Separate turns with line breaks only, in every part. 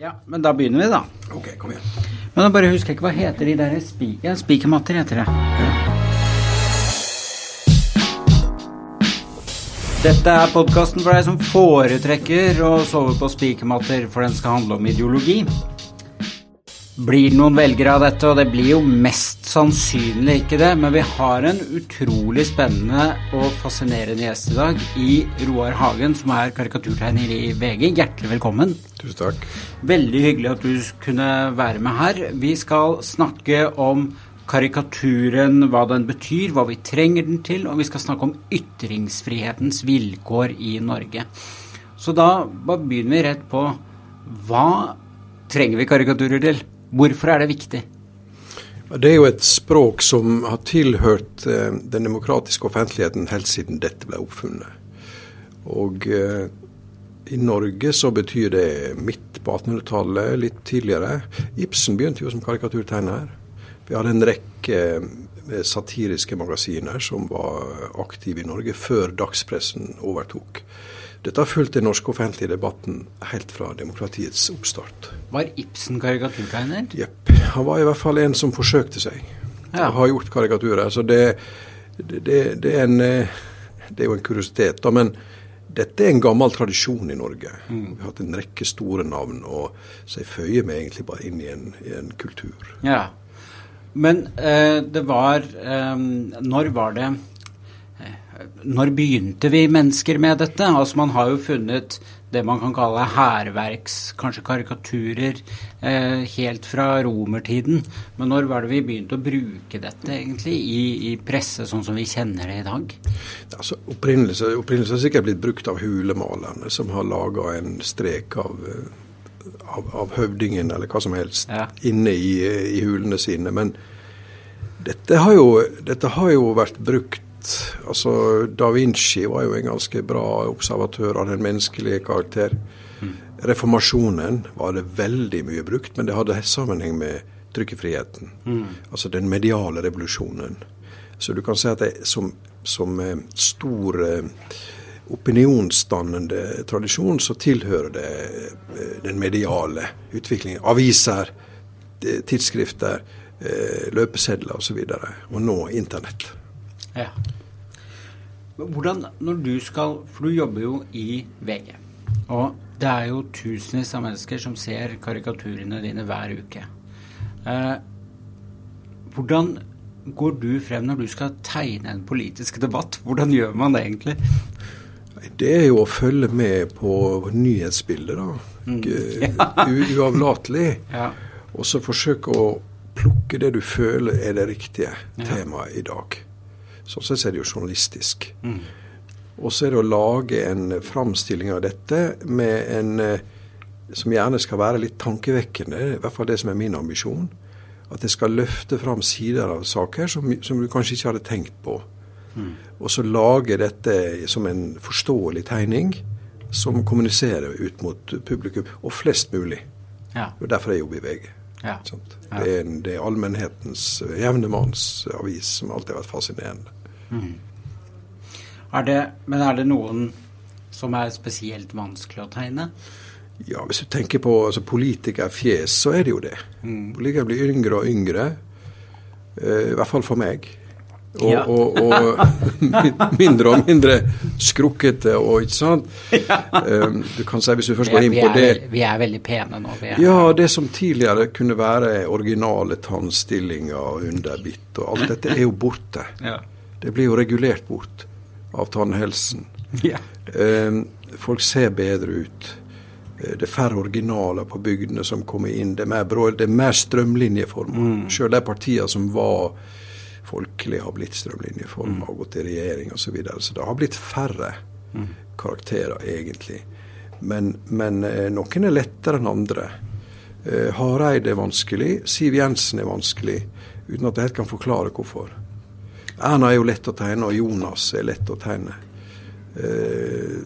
Ja, men da begynner vi, da.
Ok, kom igjen.
Men da bare husker jeg ikke hva heter de der spi ja, spikermatter heter det. Dette er podkasten for deg som foretrekker å sove på spikermatter, for den skal handle om ideologi. Blir noen velgere av dette, og det blir jo mest sannsynlig ikke det, men vi har en utrolig spennende og fascinerende gjest i dag i Roar Hagen, som er karikaturtegner i VG. Hjertelig velkommen.
Tusen takk.
Veldig hyggelig at du kunne være med her. Vi skal snakke om karikaturen, hva den betyr, hva vi trenger den til, og vi skal snakke om ytringsfrihetens vilkår i Norge. Så da begynner vi rett på hva trenger vi karikaturer til? Hvorfor er det viktig?
Det er jo et språk som har tilhørt eh, den demokratiske offentligheten helt siden dette ble oppfunnet. Og eh, i Norge så betyr det midt på 1800-tallet, litt tidligere. Ibsen begynte jo som karikaturtegner. Vi hadde en rekke eh, satiriske magasiner som var aktive i Norge før dagspressen overtok. Dette har fulgt den norske offentlige debatten helt fra demokratiets oppstart.
Var Ibsen karikaturtegner?
Jepp. Han var i hvert fall en som forsøkte seg.
Ja.
Og har gjort karikaturer. Så det, det, det, er en, eh, det er jo en kuriositet. Da, men dette er en gammel tradisjon i Norge.
Mm.
Vi har hatt en rekke store navn, og så jeg føyer meg egentlig bare inn i en, i en kultur.
Ja. Men eh, det var eh, Når var det Når begynte vi mennesker med dette? Altså Man har jo funnet det man kan kalle hærverks, kanskje karikaturer, eh, helt fra romertiden. Men når var det vi begynte å bruke dette egentlig i, i presse sånn som vi kjenner det i dag?
Altså, opprinnelse, opprinnelse har sikkert blitt brukt av hulemalerne, som har laga en strek av, eh, av, av høvdingen eller hva som helst
Ja.
inne i, i hulene sine. Men dette har, jo, dette har jo vært brukt altså Da Vinci var jo en ganske bra observatør av den menneskelige karakter. Reformasjonen var det veldig mye brukt, men det hadde sammenheng med trykkefriheten. Altså den mediale revolusjonen. Så du kan si at det, som, som eh, stor eh, opinionsdannende tradisjon, så tilhører det eh, den mediale utviklingen. Aviser, tidsskrifter, løpesedler osv. Og, så og nå internett.
Ja. Hvordan, når du skal For du jobber jo i VG. Og det er jo tusenvis av mennesker som ser karikaturene dine hver uke. Eh, hvordan går du frem når du skal tegne en politisk debatt? Hvordan gjør man det egentlig?
Det er jo å følge med på nyhetsbildet, da. Mm. Ja. uavlatelig.
Ja.
Og så forsøke å plukke det du føler er det riktige temaet i dag. Sånn sett er det jo journalistisk. Og så er det å lage en framstilling av dette med en eh, som gjerne skal være litt tankevekkende, i hvert fall det som er min ambisjon. At jeg skal løfte fram sider av saker som, som du kanskje ikke hadde tenkt på. Og så lage dette som en forståelig tegning som kommuniserer ut mot publikum, og flest mulig.
Ja.
Derfor er jeg jobber i VG.
Ja. Ja.
Det, er, det er allmennhetens, jevne manns avis, som alltid har vært fascinerende.
Er det, men er det noen som er spesielt vanskelig å tegne?
Ja, Hvis du tenker på altså, politikerfjes, så er det jo det.
Mm.
Politikere blir yngre og yngre. eh, I hvert fall for meg. Og,
Ja.
og, og mindre og mindre skrukkete og ikke sant. Um, du kan si, Hvis du først går inn på det
vi er veldig pene nå. Vi
Ja, det som tidligere kunne være originale tannstillinger og underbitt og alt dette er jo borte.
Ja.
Det blir jo regulert bort av tannhelsen.
Ja.
Eh, folk ser bedre ut. Eh, Det er færre originaler på bygdene som kommer inn. Det er mer, brå, det er mer strømlinjeforma. Selv de partiene som var folkelige, har blitt strømlinjeforma og gått i regjering osv. Så, videre. så det har blitt færre karakterer, egentlig. Men, men eh, noen er lettere enn andre. Eh, Hareide er vanskelig. Siv Jensen er vanskelig, uten at jeg helt kan forklare hvorfor. Erna er jo lett å tegne, og Jonas er lett å tegne. Eh,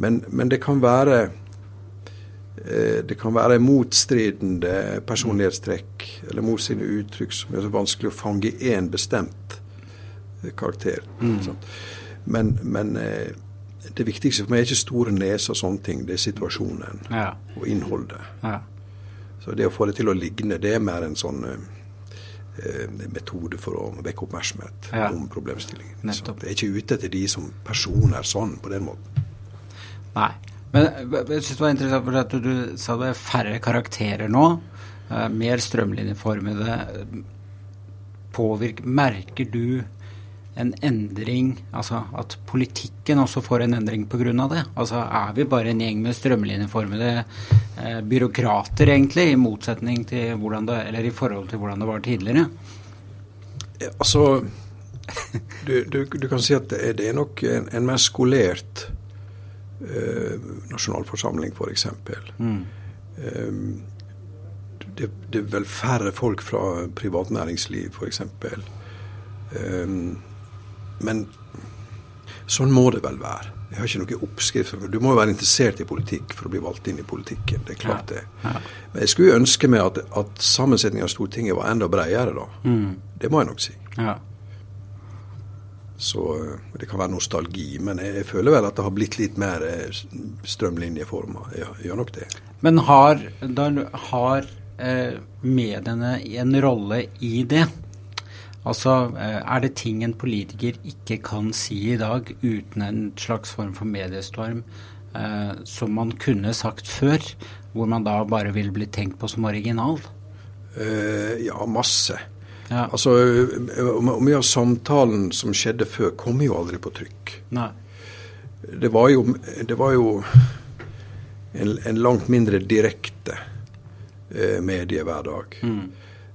men, men det kan være eh, det kan være motstridende personlighetstrekk eller motsidende uttrykk som er så vanskelig å fange i én bestemt eh, karakter. Mm. Men, men det viktigste for meg er ikke store neser og sånne ting, det er situasjonen
Ja.
og innholdet.
Ja.
Så det å få det til å ligne, det er mer en sånn metode for å vekke oppmerksomhet
Ja.
om problemstillingen.
Nettopp.
det er ikke ute etter de som personer sånn, på den måten.
Nei. Men eh, jeg syns det var interessant for at du sa det er færre karakterer nå. eh, mer strømlinjeformede. Påvirk, merker du en endring, altså at politikken også får en endring pga. det? Altså Er vi bare en gjeng med strømlinjeformede eh, byråkrater, egentlig, i motsetning til hvordan det, eller i forhold til hvordan det var tidligere?
Eh, Altså, du, du, du kan si at det er, nok en, en mer skolert eh, nasjonalforsamling, f.eks.
Mm.
Um, det, det er vel færre folk fra privat næringsliv, f.eks. Um, men sånn må det vel være. Jeg har ikke noe oppskrift. Du må jo være interessert i politikk for å bli valgt inn i politikken. Det er klart det.
ja.
Men jeg skulle ønske meg at, at sammensetningen av Stortinget var enda bredere, da.
Mm.
Det må jeg nok si.
Ja.
Så eh, Det kan være nostalgi, men jeg, jeg føler vel at det har blitt litt mer eh, strømlinjeforma. Ja, gjør nok det.
Men har, da, har eh, mediene en rolle i det? Altså, eh, er det ting en politiker ikke kan si i dag uten en slags form for mediestorm, eh, som man kunne sagt før, hvor man da bare vil bli tenkt på som original?
Eh, ja, masse.
Ja.
Altså, Mye av samtalen som skjedde før, kom jo aldri på trykk.
Nei.
Det var jo, det var jo en, en langt mindre direkte eh, mediehverdag.
Mm.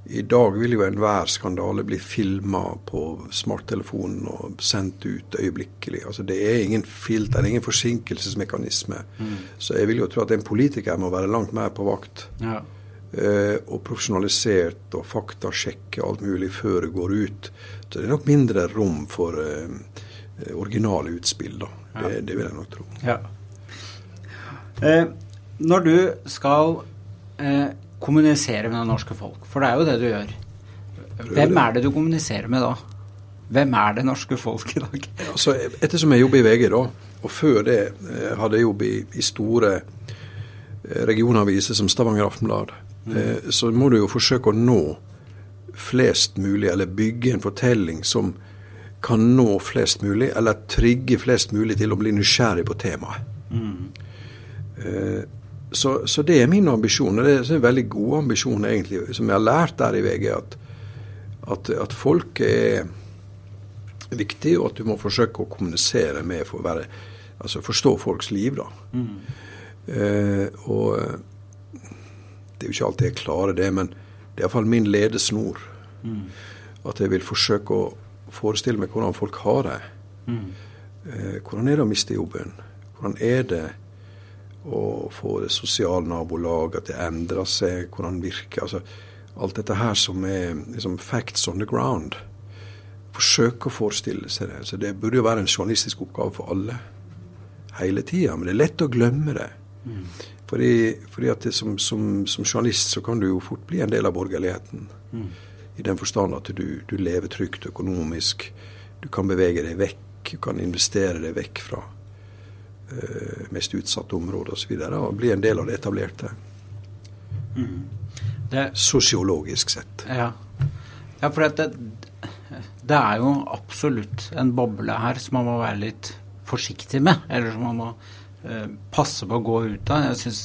I dag vil jo enhver skandale bli filma på smarttelefonen og sendt ut øyeblikkelig. Altså Det er ingen filter, er ingen forsinkelsesmekanisme. Så jeg vil jo tro at en politiker må være langt mer på vakt.
Ja.
eh, og profesjonalisert og faktasjekke alt mulig før det går ut. Så det er nok mindre rom for eh, originale utspill, da. Det, det vil jeg nok tro.
Ja. Eh, når du skal eh, kommunisere med det norske folk, for det er jo det du gjør, hvem er det du kommuniserer med da? Hvem er det norske folk i dag?
Altså, ettersom jeg jobber i VG, da, og før det eh, hadde jeg jobb i, i store eh, regionaviser som Stavanger Aftenblad, eh, så må du jo forsøke å nå flest mulig, eller bygge en fortelling som kan nå flest mulig, eller trigge flest mulig til å bli nysgjerrig på temaet. Eh, så, så det er min ambisjon, og det er en veldig god ambisjon egentlig, som jeg har lært der i VG, at, at, at folk er viktig, og at du må forsøke å kommunisere med for å være, altså forstå folks liv. da. Eh, og det er jo ikke alltid jeg klarer det, men det er iallfall min ledesnor. At jeg vil forsøke å forestille meg hvordan folk har det. Eh, hvordan er det å miste jobben? Hvordan er det å få det sosiale nabolaget at det endrer seg, hvordan det virker? altså Alt dette her som er liksom facts on the ground. Forsøke å forestille seg det. Så Det burde jo være en journalistisk oppgave for alle hele tida, men det er lett å glemme det. Fordi, fordi at det som, som, som journalist så kan du jo fort bli en del av borgerligheten. I den forstand at du, du lever trygt økonomisk. Du kan bevege deg vekk. Du kan investere deg vekk fra mest utsatte områder osv. Og, så videre, og bli en del av det etablerte.
Det,
Sosiologisk sett.
ja. ja, for det, det er jo absolutt en boble her som man må være litt forsiktig med, eller som man må eh, passe på å gå ut av. Jeg synes,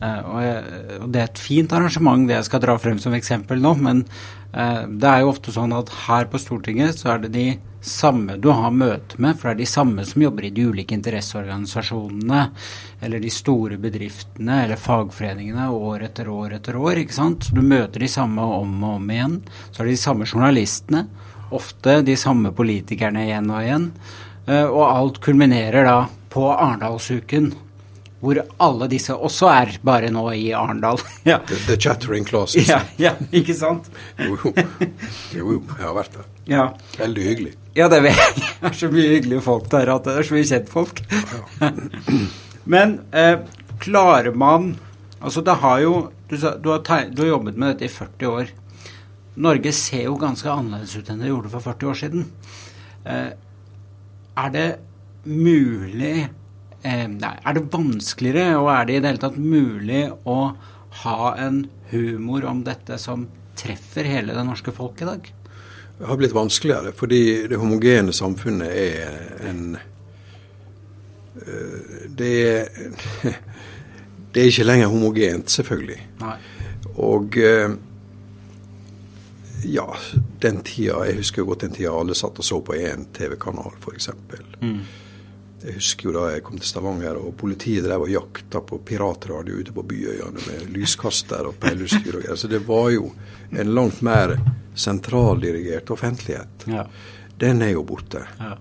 eh, og, jeg, og det er et fint arrangement, det jeg skal dra frem som eksempel nå, men eh, det er jo ofte sånn at her på Stortinget så er det de samme du har møte med, for det er de samme som jobber i de ulike interesseorganisasjonene, eller de store bedriftene eller fagforeningene år etter år etter år. ikke sant? Så du møter de samme om og om igjen. Så er det de samme journalistene, ofte de samme politikerne igjen og igjen. Eh, Og alt kulminerer da på Arendalsuken, hvor alle disse også er bare nå i Arendal. ja.
The, the chattering classes.
ja, ja, ikke sant?
Jo, jo. jo, jeg har vært der.
Ja.
Veldig hyggelig.
Ja, det er så mye hyggelige folk der at det er så mye kjentfolk. Men eh, klarer man Altså, det har jo du, du, har teg, du har jobbet med dette i 40 år. Norge ser jo ganske annerledes ut enn det gjorde for 40 år siden. Eh, er det mulig Er det vanskeligere, og er det i det hele tatt mulig å ha en humor om dette som treffer hele det norske folk i dag?
Det har blitt vanskeligere, fordi det homogene samfunnet er en eh, Det er, det er ikke lenger homogent, selvfølgelig.
Nei.
Og eh, ja, den tida Jeg husker godt den tida alle satt og så på én TV-kanal, f.eks. Mm. Jeg husker jo da jeg kom til Stavanger og politiet drev og jakta på piratradio ute på byøyene med lyskaster og peileutstyr og greier. Så det var jo en langt mer sentraldirigert offentlighet.
Ja.
Den er jo borte.
Ja.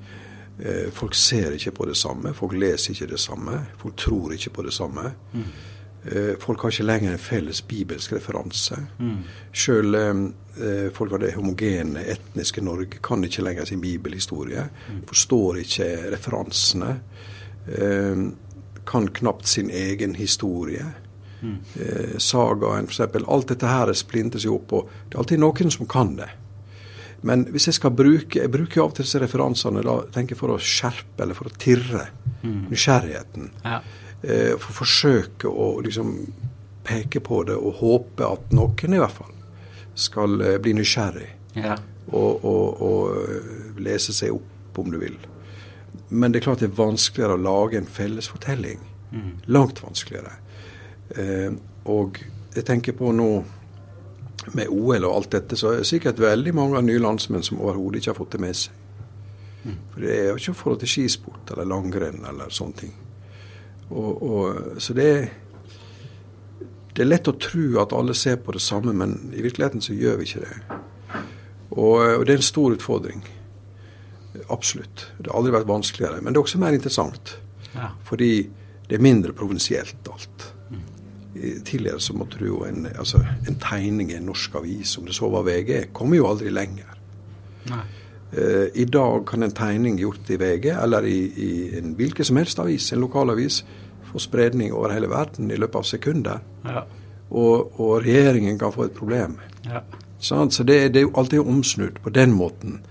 Eh, folk ser ikke på det samme, folk leser ikke det samme, folk tror ikke på det samme. Mm. Eh, folk har ikke lenger en felles bibelsk referanse. Mm. Selv eh, folk av det homogene, etniske Norge kan ikke lenger sin bibelhistorie. Mm. Forstår ikke referansene. Eh, kan knapt sin egen historie. Mm. Eh, sagaen, f.eks. Alt dette her splinter seg opp, og det er alltid noen som kan det. Men hvis jeg skal bruke jeg bruker av og til disse referansene da, tenker for å skjerpe eller for å tirre mm. nysgjerrigheten. Ja eh, for forsøke å liksom peke på det og håpe at noen i hvert fall skal eh, bli nysgjerrig.
Ja.
Og, og, og, eh, lese seg opp, om du vil. Men det er klart det er vanskeligere å lage en felles fortelling. Mm. Langt vanskeligere. Eh, og jeg tenker på nå med OL og alt dette, så er det sikkert veldig mange nye landsmenn som overhodet ikke har fått det med seg. Mm. For det er jo ikke forhold til skisport eller langrenn eller sånne ting. Og, og, så det er, det er lett å tro at alle ser på det samme, men i virkeligheten så gjør vi ikke det. Og, og det er en stor utfordring. Absolutt. Det har aldri vært vanskeligere. Men det er også mer interessant. Ja. Fordi det er mindre provinsielt alt. Tidligere så måtte du jo en, altså, en tegning i en norsk avis, om det så var VG, kommer jo aldri lenger. Nei. Eh, I dag kan en tegning gjort i VG eller i, i en hvilken som helst avis, en lokalavis, få spredning over hele verden i løpet av sekunder.
Ja.
Og, og, regjeringen kan få et problem.
Ja.
Sånn, så det, det, er jo alltid omsnudd på den måten.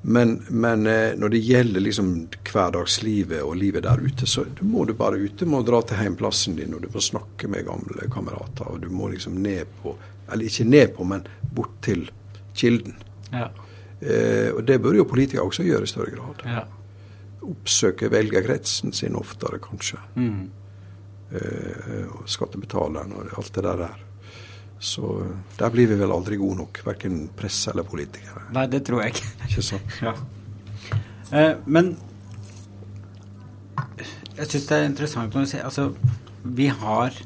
Men, men eh, når det gjelder liksom hverdagslivet og livet der ute, så du må du bare ut. Du må dra til heimplassen din, og du må snakke med gamle kamerater. Og du må liksom ned på Eller ikke ned på, men bort til kilden.
Ja.
Eh, og det bør jo politikere også gjøre i større grad.
Ja.
Oppsøke velgerkretsen sin oftere, kanskje.
Mm.
Eh, og skattebetaleren og alt det der. Så eh, der blir vi vel aldri gode nok, verken presse eller politikere.
Nei, det tror jeg ikke.
Ikke sant?
ja. eh, men jeg syns det er interessant når du sier Altså, vi har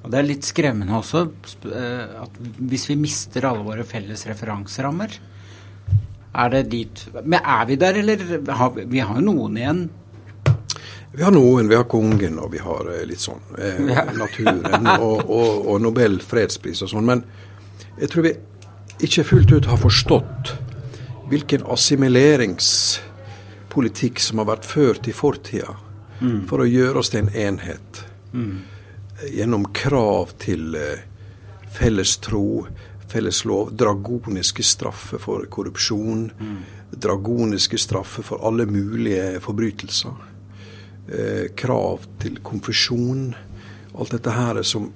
og det er litt skremmende også eh, at hvis vi mister alle våre felles referanserammer, er det dit Men er vi der, eller har vi, vi har jo noen igjen?
Vi har noen. Vi har kongen, og vi har eh, litt sånn eh, ja. naturen og, og, og, Nobel fredspris og sånn. Men jeg tror vi ikke fullt ut har forstått hvilken assimileringspolitikk som har vært ført i fortida mm. for å gjøre oss til en enhet.
Mm.
Gjennom krav til eh, felles tro, felles lov. Dragoniske straffer for korrupsjon. Mm. Dragoniske straffer for alle mulige forbrytelser. Eh, krav til konfesjon. Alt dette her som,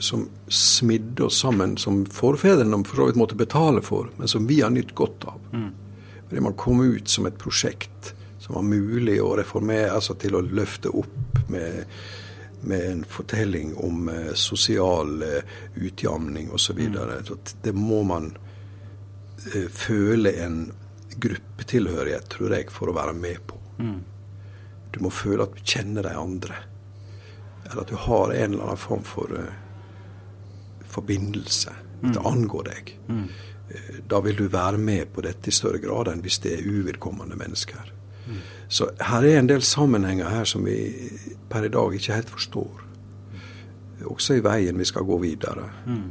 som smidde oss sammen, som forfedrene for så vidt måtte betale for, men som vi har nytt godt av.
Mm.
Fordi man kom ut som et prosjekt som var mulig å reformere, altså til å løfte opp med med en fortelling om eh, sosial eh, utjamning osv. Mm. Det må man eh, føle en gruppetilhørighet, tror jeg, for å være med på.
Mm.
Du må føle at du kjenner de andre. Eller at du har en eller annen form for uh, forbindelse. Mm. Det angår deg.
Mm.
Uh, da vil du være med på dette i større grad enn hvis det er uvedkommende mennesker.
Mm.
Så her er en del sammenhenger her som vi per i dag ikke helt forstår. Også i veien vi skal gå videre.
Mm.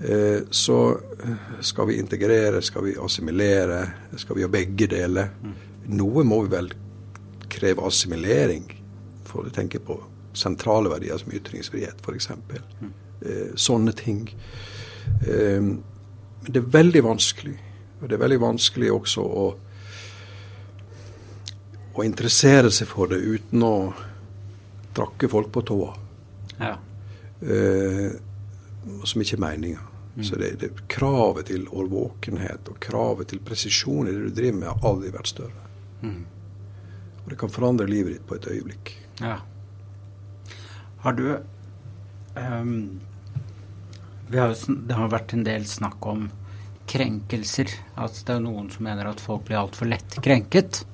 Eh, så eh, skal vi integrere, skal vi assimilere, skal vi gjøre begge deler.
Mm.
Noe må vi vel kreve assimilering for å tenke på sentrale verdier som ytringsfrihet, f.eks.
Mm.
Eh, sånne ting. Eh, det er veldig vanskelig. Og det er veldig vanskelig også å å interessere seg for det uten å trakke folk på tåa.
Ja.
Eh, som ikke er meninga. Mm. Så det, det, kravet til årvåkenhet og kravet til presisjon i det du driver med, har aldri vært større. Mm. Og det kan forandre livet ditt på et øyeblikk.
Ja. Har du um, har, Det har vært en del snakk om krenkelser. At det er noen som mener at folk blir altfor lett krenket.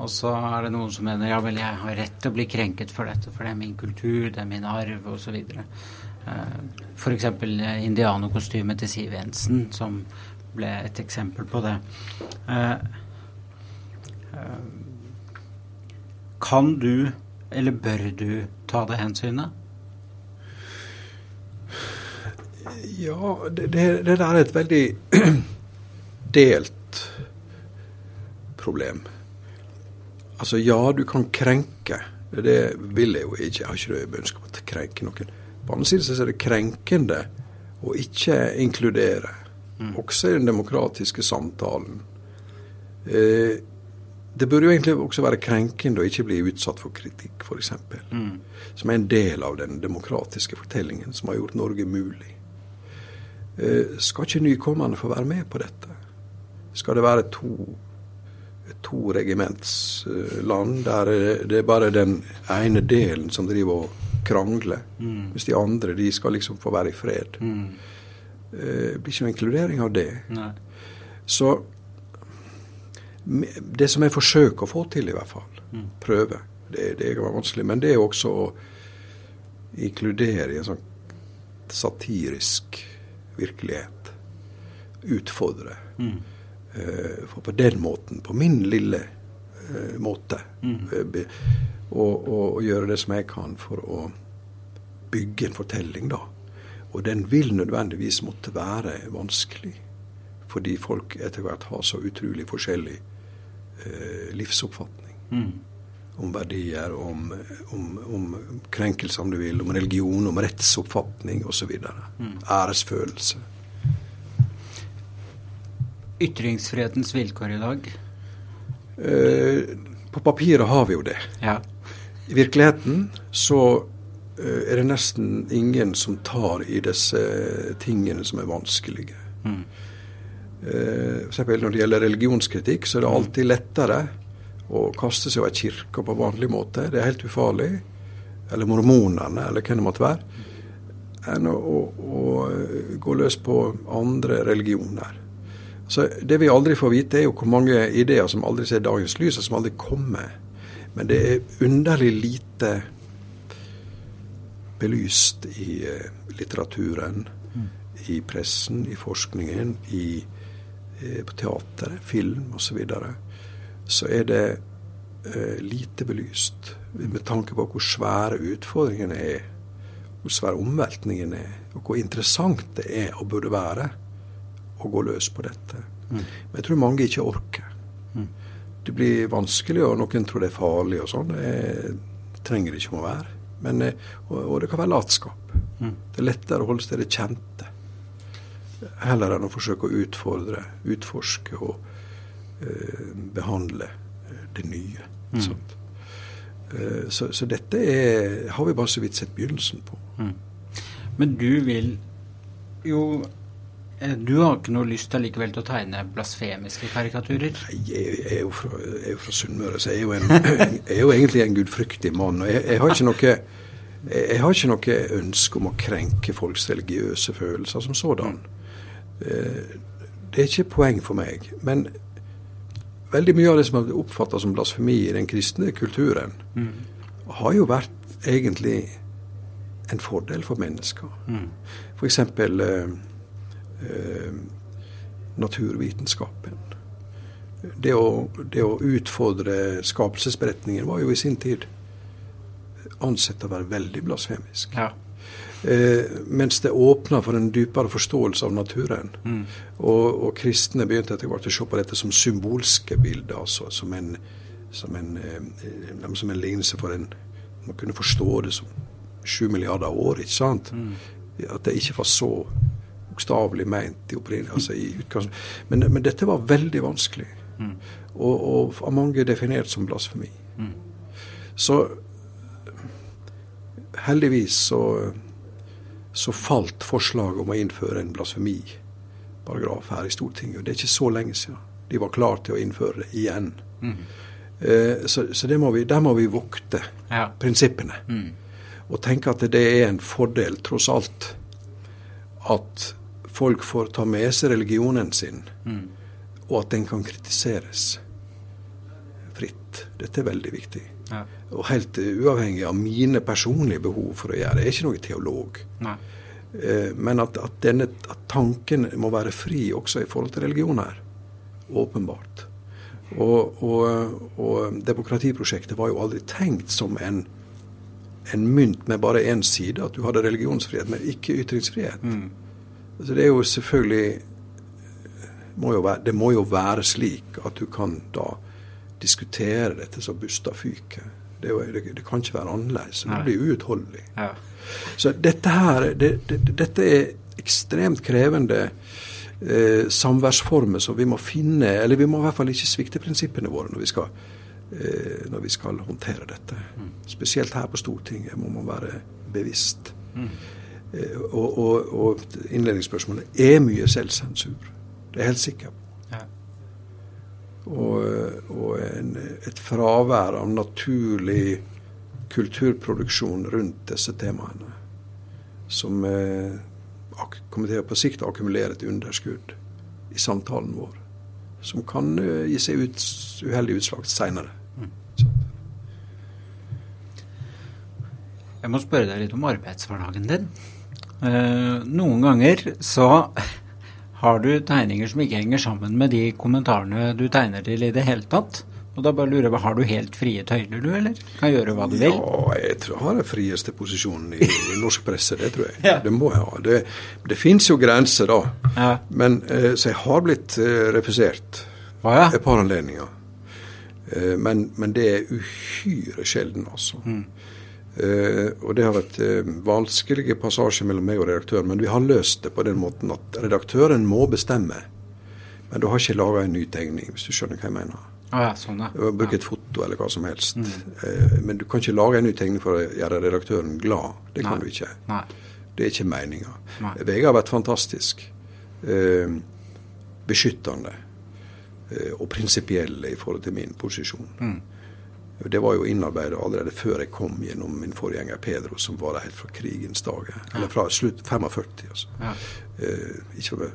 Og så er det noen som mener ja vel, jeg har rett til å bli krenket for dette, for det er min kultur, det er min arv osv. Uh, F.eks. Eh, indianerkostymet til Siv Jensen, som ble et eksempel på det. Uh, kan du, eller bør du, ta det hensynet?
Ja, det, det, det der er et veldig delt problem. Altså, ja, du kan krenke. Det vil jeg jo ikke. Jeg har ikke det ønske om å krenke noen. På andre siden er det krenkende å ikke inkludere, mm. også i den demokratiske samtalen. Eh, det burde jo egentlig også være krenkende å ikke bli utsatt for kritikk, f.eks. Mm. Som er en del av den demokratiske fortellingen som har gjort Norge mulig. Eh, skal ikke nykommerne få være med på dette? Skal det være to, to regimentsland eh, der det er bare den ene delen som driver og krangler, mm. mens de andre de skal liksom få være i fred? Mm. Eh, det blir ikke noe inkludering av det. Nei. Så det som jeg forsøker å få til, i hvert fall, mm. prøve, det, det er vanskelig, men det er også å inkludere i en sånn satirisk virkelighet. Utfordre. Mm. Uh, for på den måten, på min lille uh, måte, mm. og, og, og, gjøre det som jeg kan for å bygge en fortelling, da. Og den vil nødvendigvis måtte være vanskelig. Fordi folk etter hvert har så utrolig forskjellig livsoppfatning. Mm om verdier, om, om, om krenkelser, om du vil, om religion, om rettsoppfatning osv. Mm. Æresfølelse.
Ytringsfrihetens vilkår i dag?
Eh, på papiret har vi jo det. Ja. I virkeligheten så eh, er det nesten ingen som tar i disse tingene som er vanskelige. Mm. Eh, for når det gjelder religionskritikk, så er det alltid lettere å kaste seg over kirka på vanlig måte. Det er helt ufarlig. Eller mormonene, eller hvem det måtte være. Enn å, å, å, gå løs på andre religioner. Så Det vi aldri får vite, er jo hvor mange ideer som aldri ser dagens lys, og som aldri kommer. Men det er underlig lite belyst i uh, litteraturen, i pressen, i forskningen, i, uh, på teateret, film osv. Så så er det eh, lite belyst med tanke på hvor svære utfordringene er, hvor svære omveltningen er, og hvor interessant det er og burde være å gå løs på dette. Mm. Men jeg tror mange ikke orker. Mm. Det blir vanskelig, og noen tror det er farlig og sånn. Det trenger det ikke å være. Men, eh, og, og, det kan være latskap. Mm. Det er lettere å holde seg til det kjente. Heller enn å forsøke å utfordre, utforske og Eh, behandle eh, det nye. Mm. Eh, så, så, dette er, har vi bare så vidt sett begynnelsen på. Mm.
Men du vil jo du har ikke noe lyst til likevel til å tegne blasfemiske karikaturer?
Nei, jeg, jeg, er jo fra, jeg fra Sunnmøre, så jeg er, jo en, jeg er jo egentlig en gudfryktig mann. og jeg, jeg har ikke noe jeg har ikke noe ønske om å krenke folks religiøse følelser som sådan. Det er ikke poeng for meg. Men veldig mye av det som blitt oppfatta som blasfemi i den kristne kulturen, mm. har jo vært egentlig en fordel for mennesker. Mm. F.eks. Eh, eh, naturvitenskapen. Det å, det å, utfordre skapelsesberetningen var jo i sin tid ansett å være veldig blasfemisk. Ja. Eh, mens det åpna for en dypere forståelse av naturen. Mm. Og, og, kristne begynte etter hvert å se på dette som symbolske bilder. altså Som en, som en, eh, som en lignelse for en Man kunne forstå det som sju milliarder år, ikke sant? Mm. At det ikke var så bokstavelig meint i opprinnelsen. Altså i men, men, dette var veldig vanskelig. Mm. og, og av mange definert som blasfemi. Mm. Så heldigvis så, så falt forslaget om å innføre en blasfemiparagraf her i Stortinget. og Det er ikke så lenge siden. De var klare til å innføre det igjen. Mm. Eh, så, så må vi, der må vi vokte ja. prinsippene. Mm. Og tenke at det er en fordel, tross alt, at folk får ta med seg religionen sin, mm. og at den kan kritiseres fritt. Dette er veldig viktig. Ja. Og helt uavhengig av mine personlige behov for å gjøre det. Jeg er ikke noen teolog. Nei. men at, at, denne, at, tanken må være fri også i forhold til religion her. Åpenbart. Og, og, og demokratiprosjektet var jo aldri tenkt som en, en mynt med bare én side. At du hadde religionsfrihet, men ikke ytringsfrihet. Mm. Altså det er jo selvfølgelig må jo være, Det må jo være slik at du kan da diskutere dette som busta fyker. Det, det, det, kan ikke være annerledes. Det blir uutholdelig. Ja. Så dette her, det, dette er ekstremt krevende eh, samværsformer som vi må finne Eller vi må i hvert fall ikke svikte prinsippene våre når vi skal, eh, når vi skal håndtere dette. Mm. Spesielt her på Stortinget må man være bevisst. Mm. Eh, og, og, og innledningsspørsmålet er mye selvsensur. Det er jeg helt sikker på og, og en, et fravær av naturlig kulturproduksjon rundt disse temaene. Som eh, kommer til å på sikt akkumulere et underskudd i samtalen vår. Som kan eh, gi seg ut, uheldige utslag seinere. Mm.
Jeg må spørre deg litt om arbeidshverdagen din. Eh, noen ganger så har du tegninger som ikke henger sammen med de kommentarene du tegner til i det hele tatt. Og da bare lurer jeg, Har du helt frie tøyler, du, eller? Kan gjøre hva du vil?
Ja, jeg tror jeg har den frieste posisjonen i, i norsk presse, det tror jeg. ja. Det må jeg ha. Det, det fins jo grenser, da. Ja. Men, eh, så jeg har blitt eh, refusert ah, ja. et par anledninger. Eh, men, men, det er uhyre sjelden, altså. Mm. Uh, og det har vært uh, vanskelige passasjer mellom meg og redaktøren, men vi har løst det på den måten at redaktøren må bestemme. Men du har ikke laga en ny tegning, hvis du skjønner hva jeg mener.
Ah, ja, sånn, ja.
Bruk et foto eller hva som helst. Mm. Uh, men du kan ikke lage en ny tegning for å gjøre redaktøren glad. Det kan Nei. du ikke. Nei. Det er ikke meninga. VG har vært fantastisk. beskyttende og prinsipielle i forhold til min posisjon. Mm. Det var jo innarbeidet allerede før jeg kom gjennom min forgjenger Pedro, som var der helt fra krigens dager. Eller fra slutt 45, altså. Ja. Eh,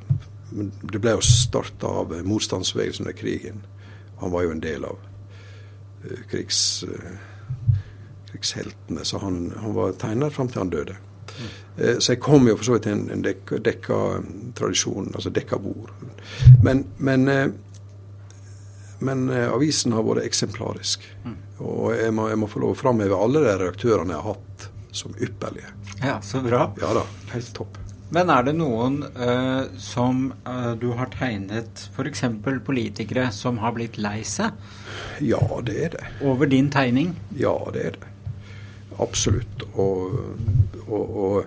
men det ble jo starta av motstandsbevegelsen under krigen. Han var jo en del av eh, krigs, eh, krigsheltene, så han, han var tegner fram til han døde. Mm. Eh, så jeg kom jo for så vidt til en, en dekka, dekka tradisjon, altså dekka bord. Men, men eh, men eh, avisen har vært eksemplarisk. Mm. Og jeg må, jeg må, få lov å framheve alle de redaktørene jeg har hatt som ypperlige.
Ja, så bra.
Ja da, helt topp.
Men er det noen uh, som uh, du har tegnet, f.eks. politikere, som har blitt lei seg?
Ja, det er det.
Over din tegning?
Ja, det er det. Absolutt. Og, og, og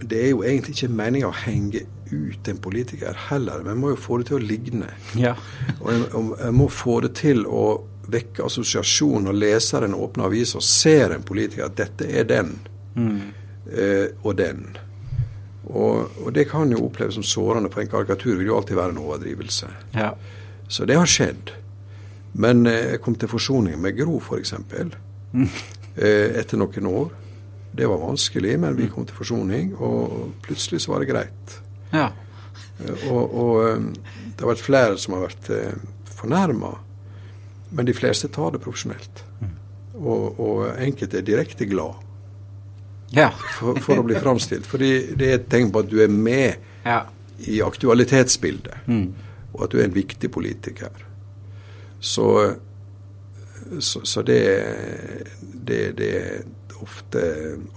det er jo egentlig ikke meninga å henge ut en politiker heller, men må jo få det til å ligne. Ja. og jeg, jeg, må få det til å vekke assosiasjon når leseren åpner avisa og ser en politiker at dette er den mm. eh, og den. Og, og, det kan jo oppleves som sårende, for en karikatur vil jo alltid være en overdrivelse. Ja. Så det har skjedd. Men eh, jeg kom til forsoning med Gro, f.eks. Mm. Eh, etter noen år. Det var vanskelig, men vi kom til forsoning, og plutselig så var det greit. Ja. Eh, og, og, eh, det har vært flere som har vært eh, fornærma, men de fleste tar det profesjonelt. Mm. Og, og enkelte er direkte glad ja. for, for, å bli framstilt. Fordi det er et tegn på at du er med ja. i aktualitetsbildet, mm. og at du er en viktig politiker. Så, så, så det, det, det, er ofte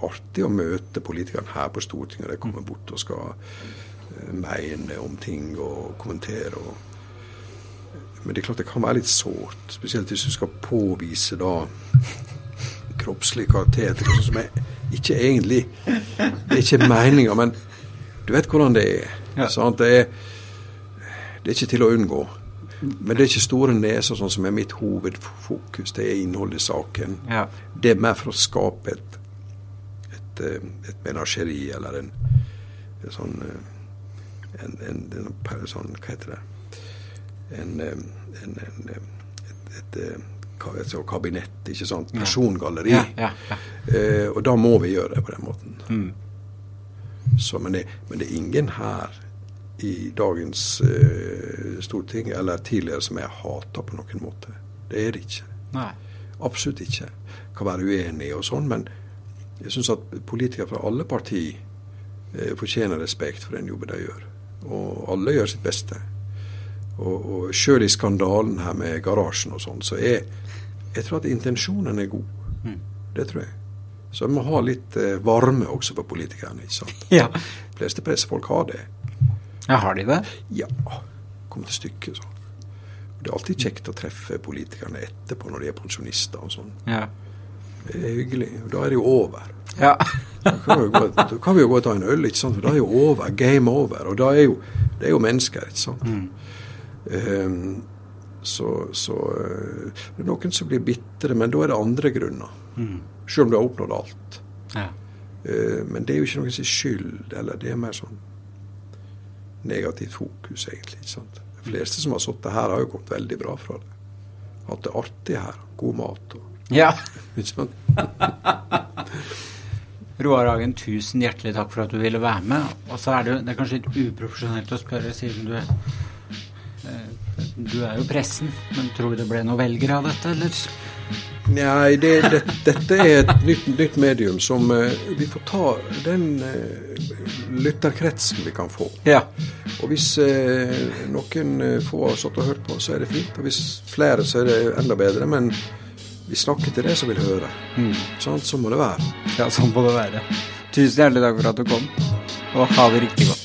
artig å møte politikerne her på Stortinget. De kommer bort og skal mene om ting og kommentere. Og, men det er klart det kan være litt sårt, spesielt hvis du skal påvise da kroppslig karakter til noe som er ikke egentlig Det er ikke meninga, men du vet hvordan det er. Ja. Det er Det er ikke til å unngå. Men det er ikke store neser sånn som er mitt hovedfokus. Det er innholdet i saken.
Ja.
Det er mer for å skape et, et, eh, et menasjeri eller en, en sånn eh, en, en, en, en, sånn, Hva heter det? En, en, et, et kabinett, ikke sant? Persongalleri.
Ja, ja, ja.
Eh, og da må vi gjøre det på den måten.
Mm.
Så, men, det, men det er ingen her i dagens eh, storting eller tidligere som jeg hater på noen måte. Det er det ikke.
Nei.
Absolutt ikke. Kan være uenig og sånn, men jeg syns at politikere fra alle partier eh, fortjener respekt for den jobben de gjør. Og alle gjør sitt beste. Og, og sjøl i skandalen her med garasjen og sånn, så er jeg tror at intensjonen er god.
Mm.
Det tror jeg. Så vi må ha litt eh, varme også på politikerne. ikke sant?
Ja.
De fleste pressefolk har det.
ja, har de det?
Ja, kom til stykket, så. Det er alltid kjekt å treffe politikerne etterpå når de er pensjonister og sånn.
Ja.
Det er hyggelig. Da er det jo over.
Ja.
Da kan vi jo gå, da kan vi jo gå og ta en øl, ikke sant? for da er jo over. Game over. Og da er jo, det er jo mennesker, ikke sant. Ehm, så så eh, det er noen som blir bitre, men da er det andre grunner.
Mm.
Selv om du har oppnådd alt.
ja.
Uh, men det er jo ikke noen sin skyld, eller det er mer sånn negativt fokus, egentlig. ikke sant? De fleste som har sittet her, har jo kommet veldig bra fra det. Hatt det artig her. God mat og
ja.
ikke sant?
Roar Hagen, tusen hjertelig takk for at du ville være med. Og så er det, det er kanskje litt uprofesjonelt å spørre, siden du eh, Du er jo pressen, men tror du det ble noen velgere av dette, eller?
Nei, det, det, dette er et nytt, nytt medium som uh, Vi får ta den uh, lytterkretsen vi kan få.
Ja.
Og hvis uh, noen få har satt og hørt på, så er det fint. Og hvis flere, så er det enda bedre. Men vi snakker til det som vil høre. Sant? Sånn må det være.
ja, sånn må det være. Tusen hjertelig takk for at du kom, og ha det riktig godt.